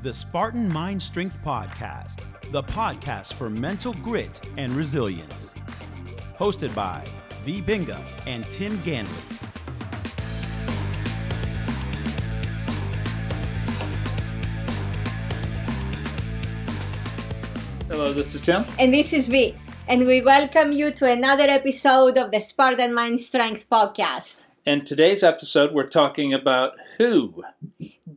the Spartan Mind Strength Podcast, the podcast for mental grit and resilience. Hosted by Vie Binga and Tim Ganley. Hello, this is Tim. And this is Vie. And we welcome you to another episode of the Spartan Mind Strength Podcast. And today's episode, we're talking about who?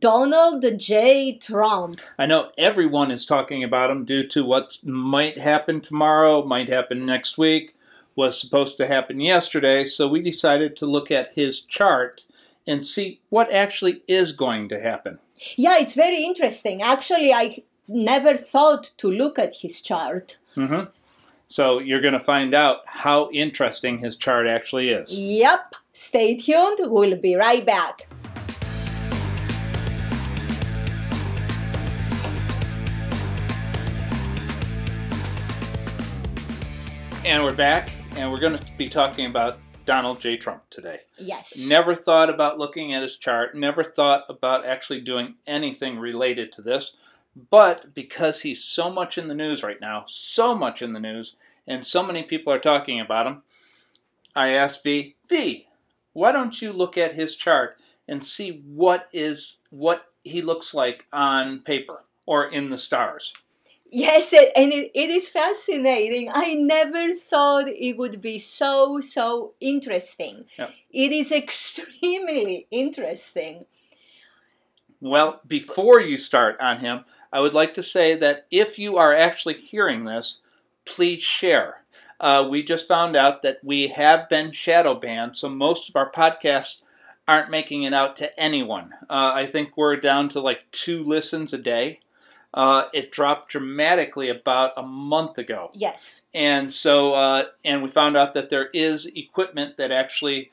Donald J. Trump. I know everyone is talking about him due to what might happen tomorrow, might happen next week, was supposed to happen yesterday. So we decided to look at his chart and see what actually is going to happen. Yeah, it's very interesting. Actually, I never thought to look at his chart. Mm-hmm. So you're going to find out how interesting his chart actually is. Yep. Stay tuned. We'll be right back. And we're back, and we're going to be talking about Donald J. Trump today. Yes. Never thought about looking at his chart, never thought about actually doing anything related to this. But because he's so much in the news right now, so much in the news, and so many people are talking about him, I asked Vie, Vie, why don't you look at his chart and see what is what he looks like on paper or in the stars? Yes, and it, it is fascinating. I never thought it would be so, so interesting. Yep. It is extremely interesting. Well, before you start on him, I would like to say that if you are actually hearing this, please share. Uh, we just found out that we have been shadow banned, so most of our podcasts aren't making it out to anyone. Uh, I think we're down to like two listens a day. Uh, it dropped dramatically about a month ago. Yes. And so, uh, and we found out that there is equipment that actually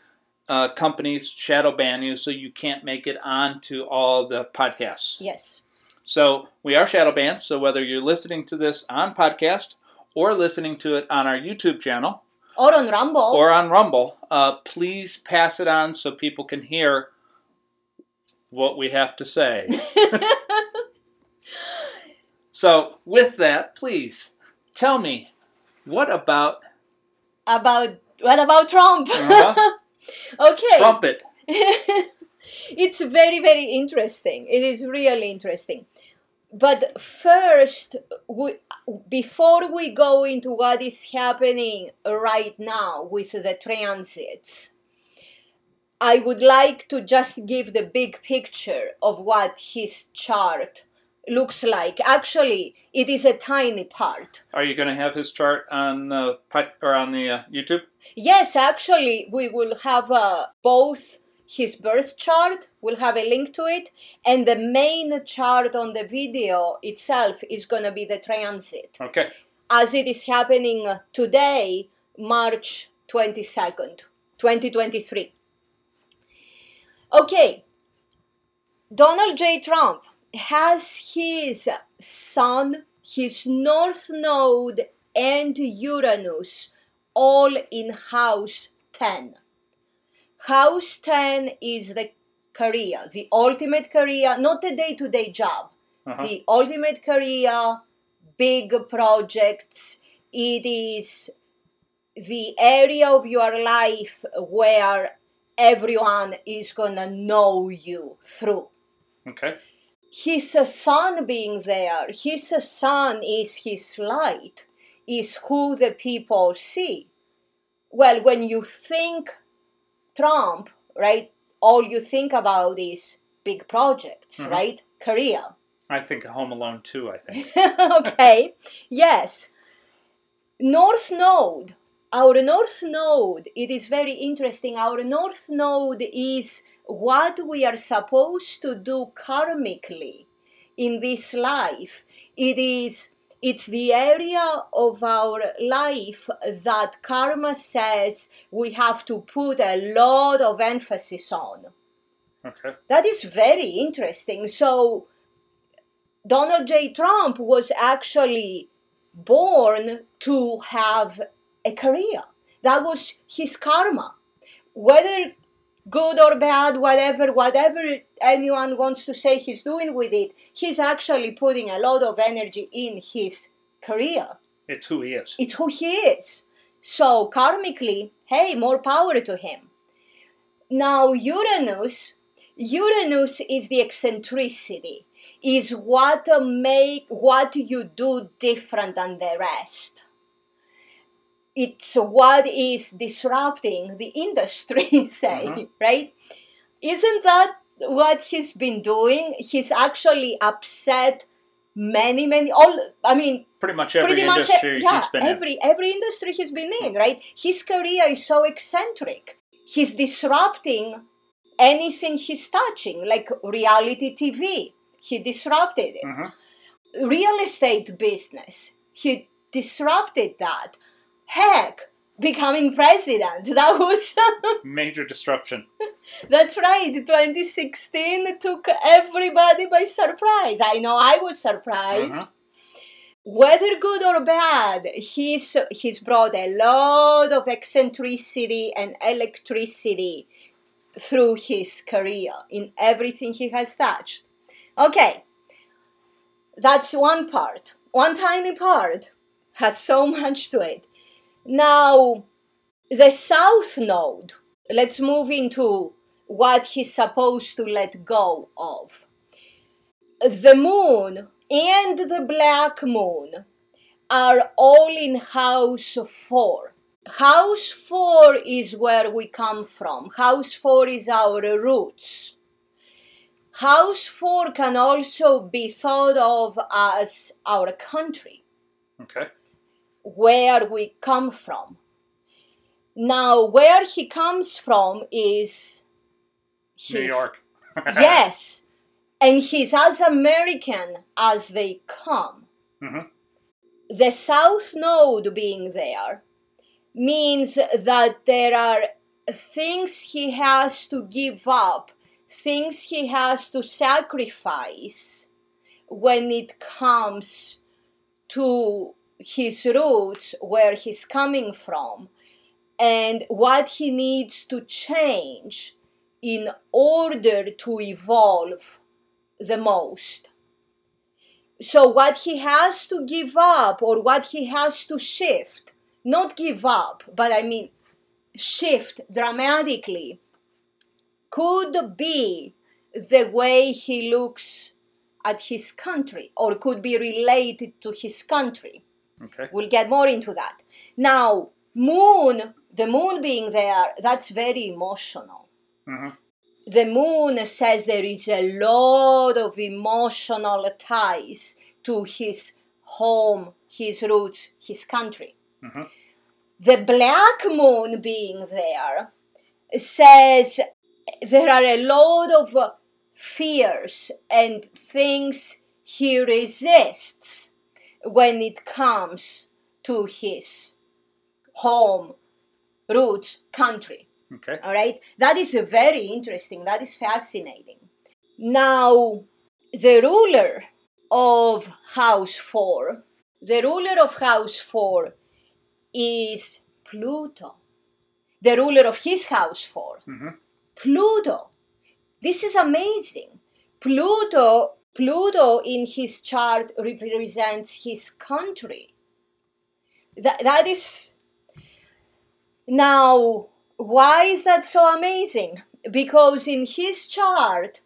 uh, companies shadow ban you, so you can't make it onto all the podcasts. Yes. So we are shadow banned. So whether you're listening to this on podcast or listening to it on our YouTube channel Or on Rumble. or on Rumble, uh, please pass it on so people can hear what we have to say. so with that, please tell me what about about what about Trump? uh, okay. trumpet? it's very very interesting. It is really interesting. But first, we, before we go into what is happening right now with the transits, I would like to just give the big picture of what his chart looks like. Actually, it is a tiny part. Are you going to have his chart on the pod, or on the uh, YouTube? Yes, actually, we will have uh, both his birth chart, we'll have a link to it, and the main chart on the video itself is going to be the transit Okay. as it is happening today, March 22nd, 2023. Okay, Donald J. Trump has his Sun, his North Node, and Uranus all in House 10. House 10 is the career, the ultimate career, not the day to day job, Uh-huh. the ultimate career, big projects. It is the area of your life where everyone is gonna know you through. Okay. His sun being there, his sun is his light, is who the people see. Well, when you think Trump, right, all you think about is big projects, Mhm. right? Korea. I think Home Alone too. I think. okay, yes. North Node, our North Node, it is very interesting. Our North Node is what we are supposed to do karmically in this life. It is it's the area of our life that karma says we have to put a lot of emphasis on. Okay. That is very interesting. So, Donald J. Trump was actually born to have a career. That was his karma. Whether good or bad, whatever, whatever anyone wants to say he's doing with it, he's actually putting a lot of energy in his career. It's who he is. It's who he is. So karmically, hey, more power to him. Now Uranus, Uranus is the eccentricity, is what make what you do different than the rest. It's what is disrupting the industry, say, Mhm. right? Isn't that what he's been doing? He's actually upset many, many all I mean Pretty much every pretty much industry e- yeah he's been every every industry he's been in right his career is so eccentric he's disrupting anything he's touching like reality tv he disrupted it in. Mhm. real estate business he disrupted that heck becoming president that was Major disruption. that's right 2016 took everybody by surprise i know i was surprised Uh-huh. whether good or bad, he's he's brought a lot of eccentricity and electricity through his career in everything he has touched. Okay, that's one part. One tiny part has so much to it. Now, the south node. Let's move into what he's supposed to let go of. The moon and the black moon are all in house four. House four is where we come from. House four is our roots. House four can also be thought of as our country, Okay. Where we come from. Now, where he comes from is New York. yes, and he's as American as they come. Mhm. The South Node being there means that there are things he has to give up, things he has to sacrifice when it comes to his roots, where he's coming from, and what he needs to change in order to evolve the most. So, what he has to give up or what he has to shift, not give up, but I mean shift dramatically, could be the way he looks at his country or could be related to his country. Okay. We'll get more into that. Now, moon, the moon being there, that's very emotional Mhm. the moon says there is a lot of emotional ties to his home, his roots, his country. Mhm. The black moon being there says there are a lot of fears and things he resists when it comes to his home, roots, country. Okay. All right, that is very interesting. That is fascinating. Now, the ruler of House 4, the ruler of House 4 is Pluto, the ruler of his House 4. Mhm. Pluto. This is amazing. Pluto, Pluto in his chart represents his country. That, that is now why is that so amazing? Because in his chart,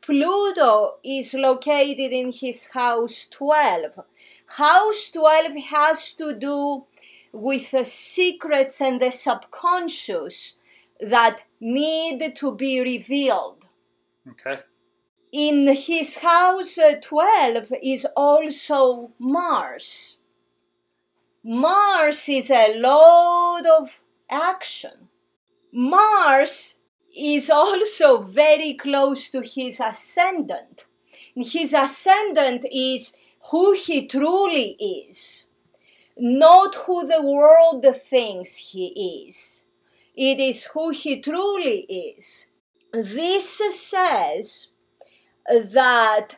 Pluto is located in his house 12. House 12 has to do with the secrets and the subconscious that need to be revealed. Okay. In his house uh, 12 is also Mars. Mars is a lot of action. Mars is also very close to his ascendant. His ascendant is who he truly is, not who the world thinks he is. It is who he truly is. This says that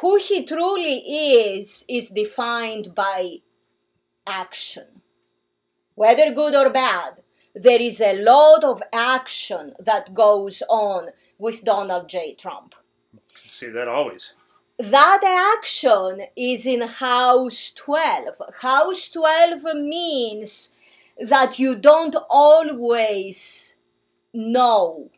who he truly is is defined by action, whether good or bad. there is a lot of action that goes on with Donald J. Trump. Can see that always. That action is in House 12. House 12 means that you don't always know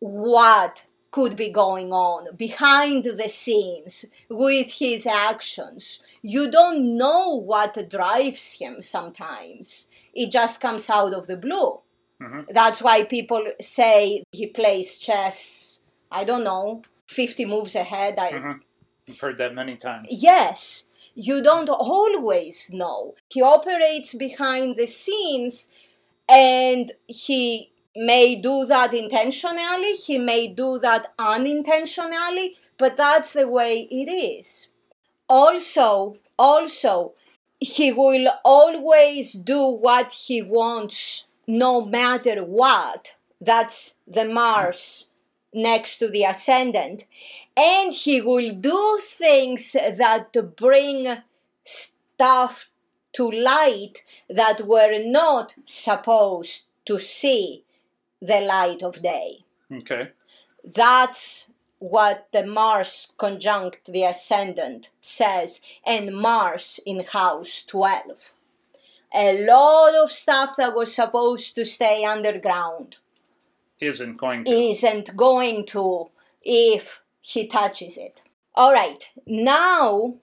what could be going on behind the scenes with his actions. You don't know what drives him sometimes. It just comes out of the blue. Mhm. That's why people say he plays chess, I don't know, 50 moves ahead. I, Mhm. I've heard that many times. Yes, you don't always know. He operates behind the scenes and he may do that intentionally, he may do that unintentionally, but that's the way it is. Also, also, he will always do what he wants no matter what. That's the Mars next to the ascendant. And he will do things that bring stuff to light that were not supposed to see the light of day. Okay. That's what the Mars conjunct the ascendant says, and Mars in house 12. A lot of stuff that was supposed to stay underground Isn't going to. isn't going to if he touches it. All right, now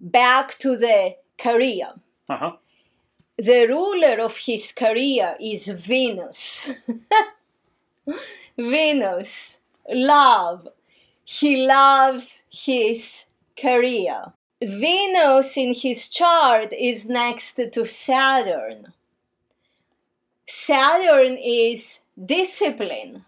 back to the career. Uh huh. The ruler of his career is Venus. Venus, love. He loves his career. Venus in his chart is next to Saturn. Saturn is discipline.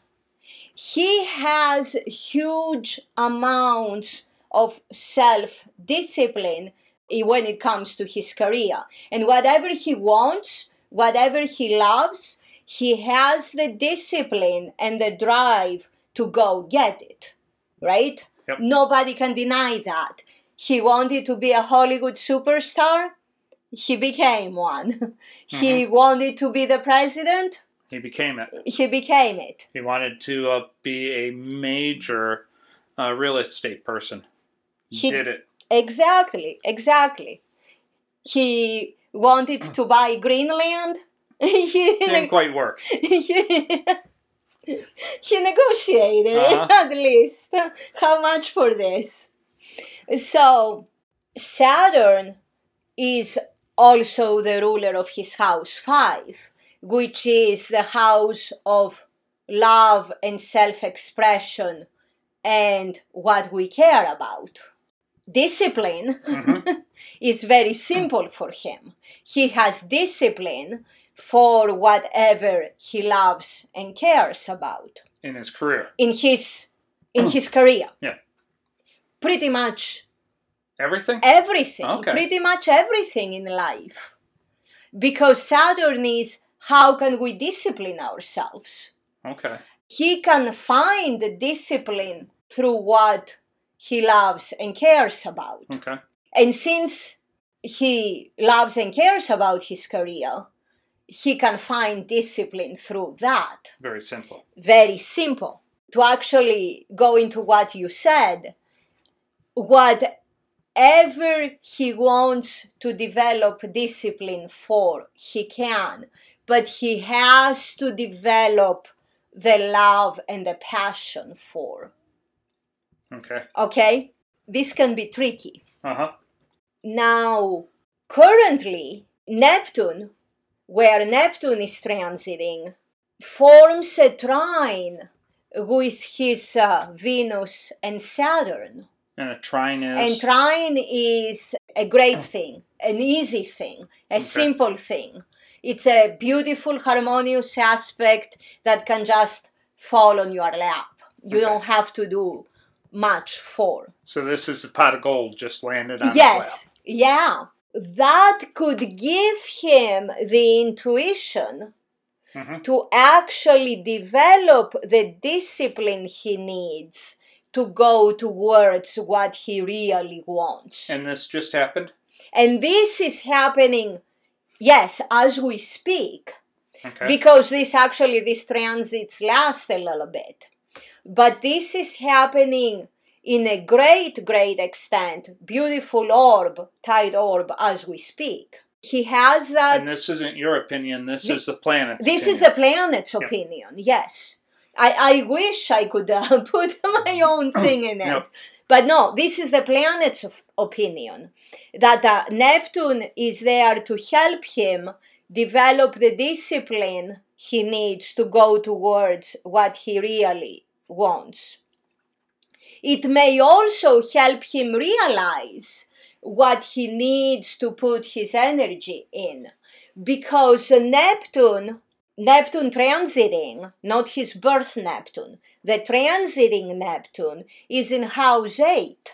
He has huge amounts of self discipline when it comes to his career. And whatever he wants, whatever he loves, he has the discipline and the drive to go get it. Right? Yep. Nobody can deny that. He wanted to be a Hollywood superstar. He became one. he wanted to be the president. He became it. He became it. He wanted to uh, be a major uh, real estate person. He Did it. Exactly, exactly. He wanted to buy Greenland. Didn't quite work. he, negotiated Uh-huh. at least. How much for this? So, Saturn is also the ruler of his house five, which is the house of love and self expression and what we care about. Discipline Mhm. is very simple for him. He has discipline for whatever he loves and cares about In his career. in his in his career. Yeah. Pretty much Everything? everything. Okay. Pretty much everything in life. Because Saturn is how can we discipline ourselves? Okay. He can find the discipline through what he loves and cares about. Okay. And since he loves and cares about his career, he can find discipline through that. Very simple. Very simple. To actually go into what you said, whatever he wants to develop discipline for, he can. But he has to develop the love and the passion for. Okay. Okay? This can be tricky. Uh huh. Now, currently, Neptune, where Neptune is transiting, forms a trine with his uh, Venus and Saturn. And a trine is. And trine is a great thing, an easy thing, a simple thing. It's a beautiful, harmonious aspect that can just fall on your lap. You Okay. don't have to do much for. so this is the pot of gold just landed on yes yeah that could give him the intuition. Mhm. to actually develop the discipline he needs to go towards what he really wants And this just happened? and this is happening yes as we speak Okay. because this actually these transits last a little bit but this is happening in a great great extent beautiful orb tide orb as we speak he has that and this isn't your opinion. This Thi- is the planet's this is the planet's Yep. opinion yes I, I wish I could uh, put my own thing in it. Yep. But no, this is the planet's opinion that uh, Neptune is there to help him develop the discipline he needs to go towards what he really wants. It may also help him realize what he needs to put his energy in because Neptune Neptune transiting, not his birth Neptune, the transiting Neptune is in house 8.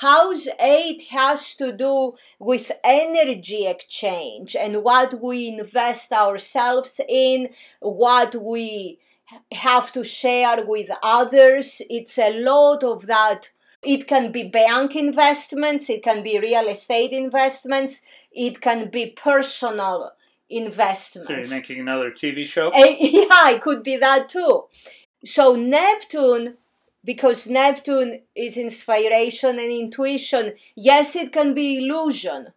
House 8 has to do with energy exchange and what we invest ourselves in, what we have to share with others. It's a lot of that. It can be bank investments, it can be real estate investments, it can be personal So you're investments. making another TV show. Eh, yeah, it could be that too. So Neptune, because Neptune is inspiration and intuition, yes, it can be illusion.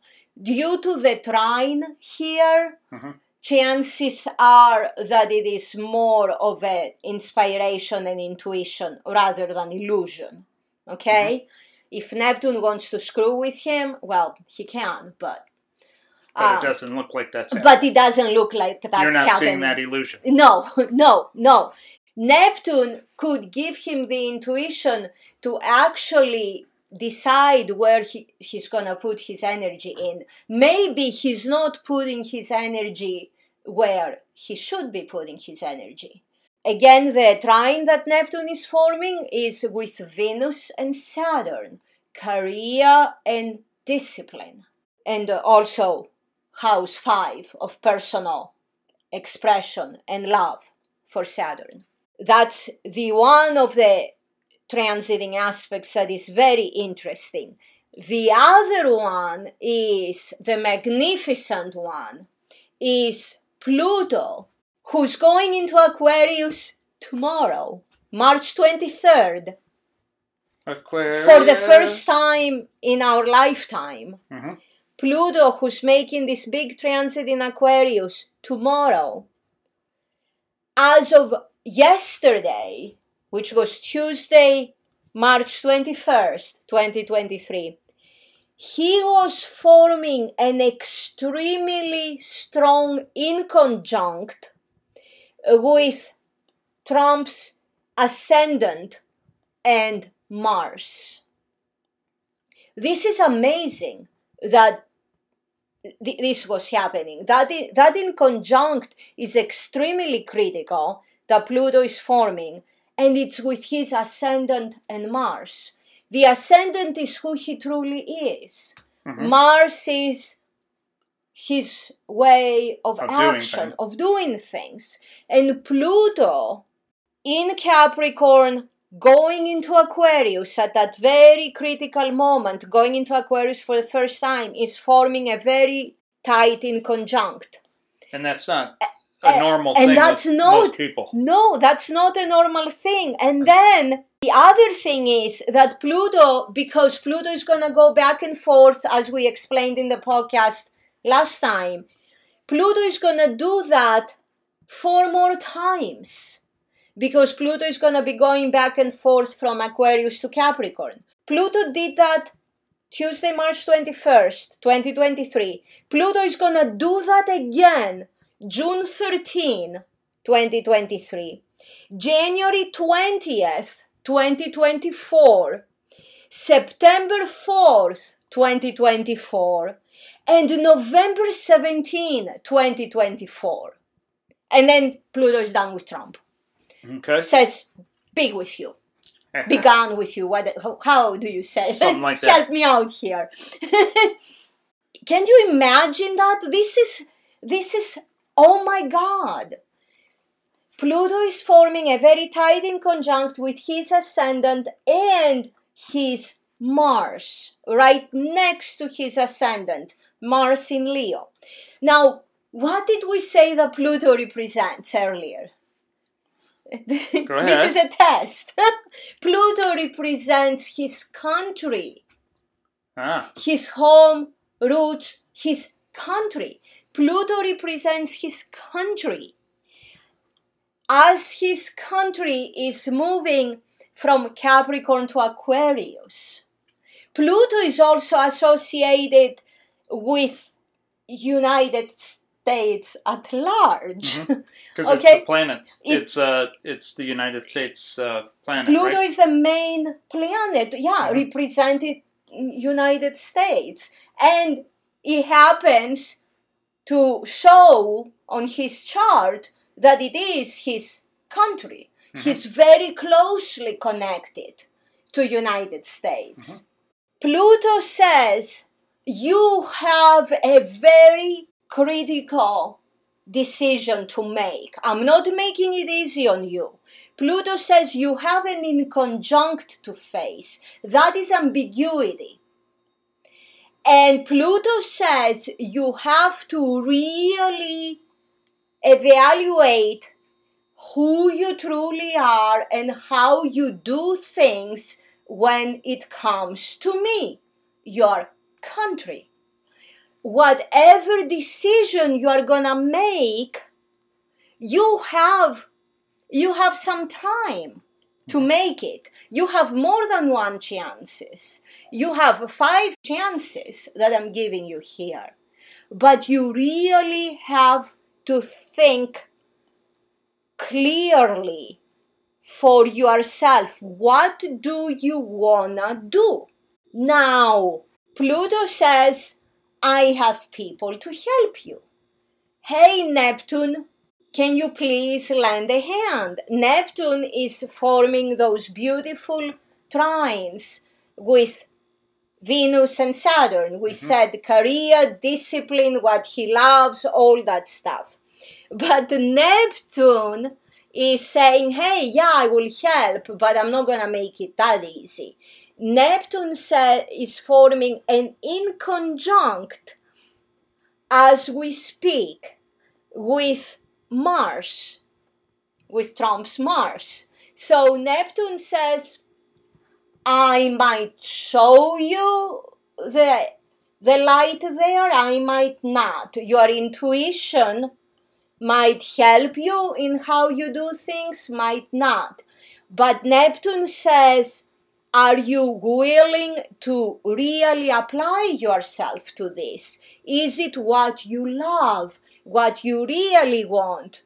Due to the trine here, Mhm. Chances are that it is more of an inspiration and intuition rather than illusion. Okay? If Neptune wants to screw with him, well, he can, but But um, it doesn't look like that's happening. but it doesn't look like that's You're not happening. seeing that illusion. No, no, no. Neptune could give him the intuition to actually decide where he, he's gonna put his energy in. Maybe he's not putting his energy where he should be putting his energy. Again, the trine that Neptune is forming is with Venus and Saturn, career and discipline, and also house five of personal expression and love for Saturn. That's the one of the transiting aspects that is very interesting. The other one is the magnificent one is Pluto, who's going into Aquarius tomorrow, March 23rd, Aquarius. for the first time in our lifetime. Mhm. Pluto, who's making this big transit in Aquarius tomorrow, as of yesterday, which was Tuesday, March 21st, 2023, he was forming an extremely strong inconjunct with Trump's ascendant and Mars. This is amazing that th- this was happening. That that inconjunct is extremely critical that Pluto is forming, and it's with his ascendant and Mars. The ascendant is who he truly is. Mhm. Mars is his way of, Of action, things. of doing things. And Pluto in Capricorn going into Aquarius at that very critical moment, going into Aquarius for the first time, is forming a very tight inconjunct. And that's not a Uh, normal and thing that's with not- most people. No, that's not a normal thing. And then the other thing is that Pluto, because Pluto is going to go back and forth, as we explained in the podcast last time, Pluto is going to do that four more times because Pluto is going to be going back and forth from Aquarius to Capricorn. Pluto did that Tuesday, March 21st, 2023. Pluto is going to do that again June 13, 2023. January 20th, 2024. September 4th, 2024. And November 17, 2024. And then Pluto is done with Trump. Okay. Says, big with you. Be gone with you. What, how, how do you say? Something like that. Help me out here. Can you imagine that? This is this is oh my god. Pluto is forming a very tight inconjunct with his ascendant and his Mars, right next to his ascendant, Mars in Leo. Now, what did we say that Pluto represents earlier? This is a test. Pluto represents his country, Ah, his home, roots, his country. Pluto represents his country. As his country is moving from Capricorn to Aquarius, Pluto is also associated with United States at large. because it's Okay. the planet. It- it's uh, it's the United States uh, planet, Pluto right? is the main planet, yeah, Mhm. represented United States, and it happens to show on his chart that it is his country. Mhm. He's very closely connected to United States. Pluto says you have a very critical decision to make. I'm not making it easy on you. Pluto says you have an inconjunct to face. That is ambiguity. And Pluto says you have to really evaluate who you truly are and how you do things when it comes to me, your country. Whatever decision you are gonna make, you have you have some time to make it. You have more than one chances. You have five chances that I'm giving you here. But you really have to think clearly for yourself. What do you wanna do? Now, Pluto says, I have people to help you. Hey, Neptune, can you please lend a hand? Neptune is forming those beautiful trines with Venus and Saturn. We mm-hmm. said career, discipline, what he loves, all that stuff. But Neptune is saying, hey, yeah, I will help, but I'm not going to make it that easy. Neptune sa- is forming an inconjunct as we speak with Mars, with Trump's Mars. So Neptune says, I might show you the, the light there, I might not. Your intuition might help you in how you do things, might not. But Neptune says, are you willing to really apply yourself to this? Is it what you love, what you really want?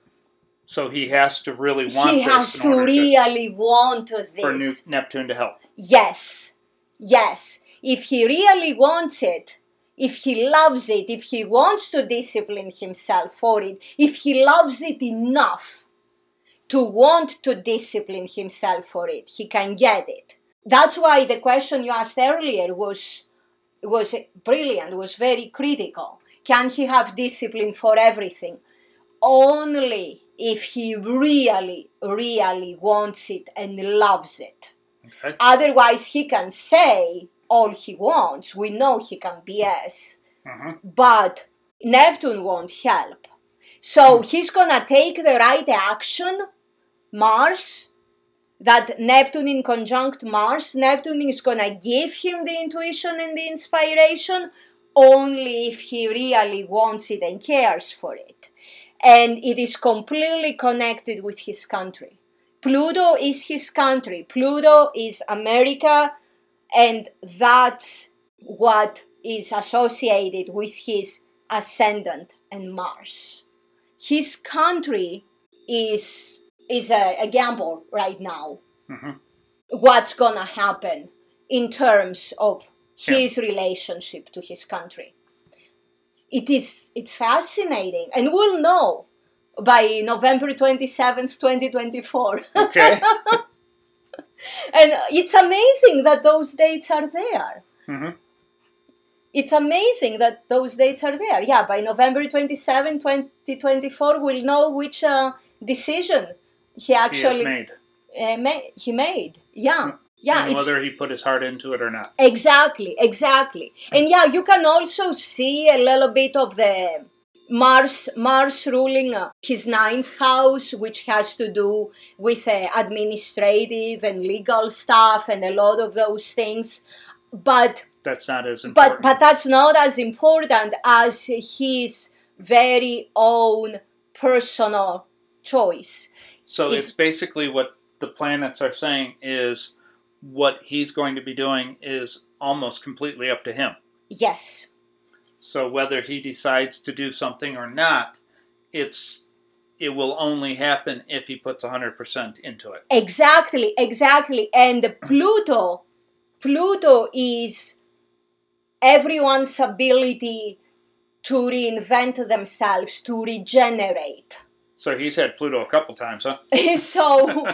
So he has to really want this. he has to really want this. for New- Neptune to help. Yes, yes. If he really wants it, if he loves it, if he wants to discipline himself for it, if he loves it enough to want to discipline himself for it, he can get it. That's why the question you asked earlier was was brilliant, was very critical. Can he have discipline for everything? Only if he really, really wants it and loves it. Okay. Otherwise, he can say all he wants. We know he can BS, Mhm. but Neptune won't help. So he's gonna take the right action, Mars, that Neptune inconjunct Mars, Neptune is gonna give him the intuition and the inspiration only if he really wants it and cares for it. And it is completely connected with his country. Pluto is his country. Pluto is America, and that's what is associated with his ascendant and Mars. His country is is a, a gamble right now. Mhm. What's gonna happen in terms of his relationship to his country? It is it's fascinating, and we'll know by November twenty seventh, twenty twenty four. Okay. And it's amazing that those dates are there. Mhm. It's amazing that those dates are there. Yeah, by November 27, 2024, we'll know which uh, decision he he actually made. uh, ma- he made. Yeah, yeah, and whether he put his heart into it or not. Exactly, exactly. And yeah, you can also see a little bit of the Mars, Mars ruling uh, his ninth house, which has to do with uh, administrative and legal stuff and a lot of those things. But That's not as but important. but that's not as important as his very own personal choice. so is- it's basically what the planets are saying is what he's going to be doing is almost completely up to him. Yes, So whether he decides to do something or not, it's it will only happen if he puts 100% into it. exactly, exactly. And Pluto, Pluto is everyone's ability to reinvent themselves, to regenerate. So he's had Pluto a couple times, huh? so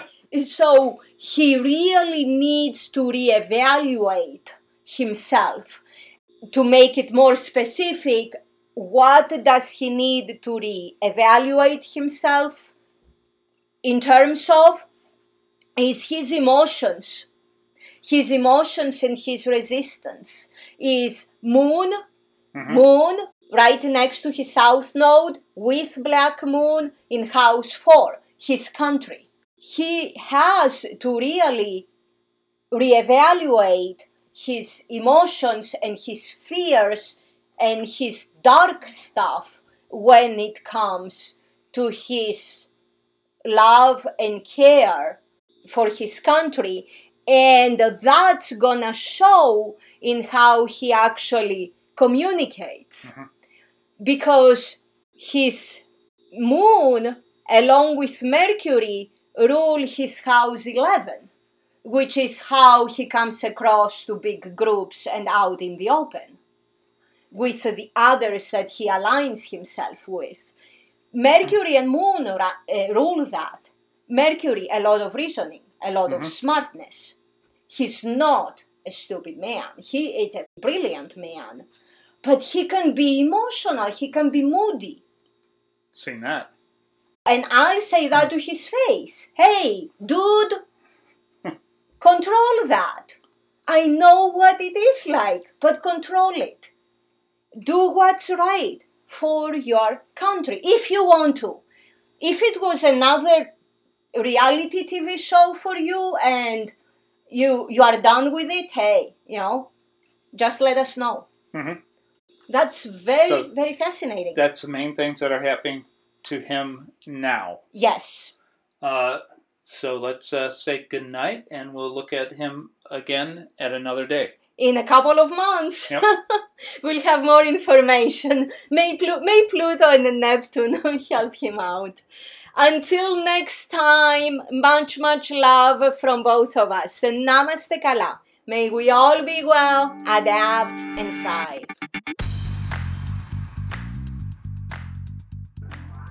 so he really needs to reevaluate himself to make it more specific. What does he need to reevaluate himself in terms of is his emotions his emotions and his resistance? Is moon Mhm. moon right next to his south node with black moon in house 4 his country he has to really reevaluate his emotions and his fears and his dark stuff when it comes to his love and care for his country and that's gonna show in how he actually communicates Mhm. because his moon along with mercury rule his house 11 which is how he comes across to big groups and out in the open with the others that he aligns himself with. Mercury and moon ra- uh, rule that. Mercury a lot of reasoning a lot of Mhm. smartness. He's not a stupid man. He is a brilliant man. But he can be emotional. He can be moody. Seen that. And I say that to his face. Hey, dude, control that. I know what it is like, but control it. Do what's right for your country if you want to. If it was another reality TV show for you and you you are done with it, hey, you know, just let us know. Mhm. That's very So very fascinating. That's the main things that are happening to him now. yes. Uh, so let's uh, say good night, and we'll look at him again at another day. in a couple of months Yep. we'll have more information may, Plu- may pluto and neptune help him out until next time much much love from both of us namaste kala may we all be well adapt and thrive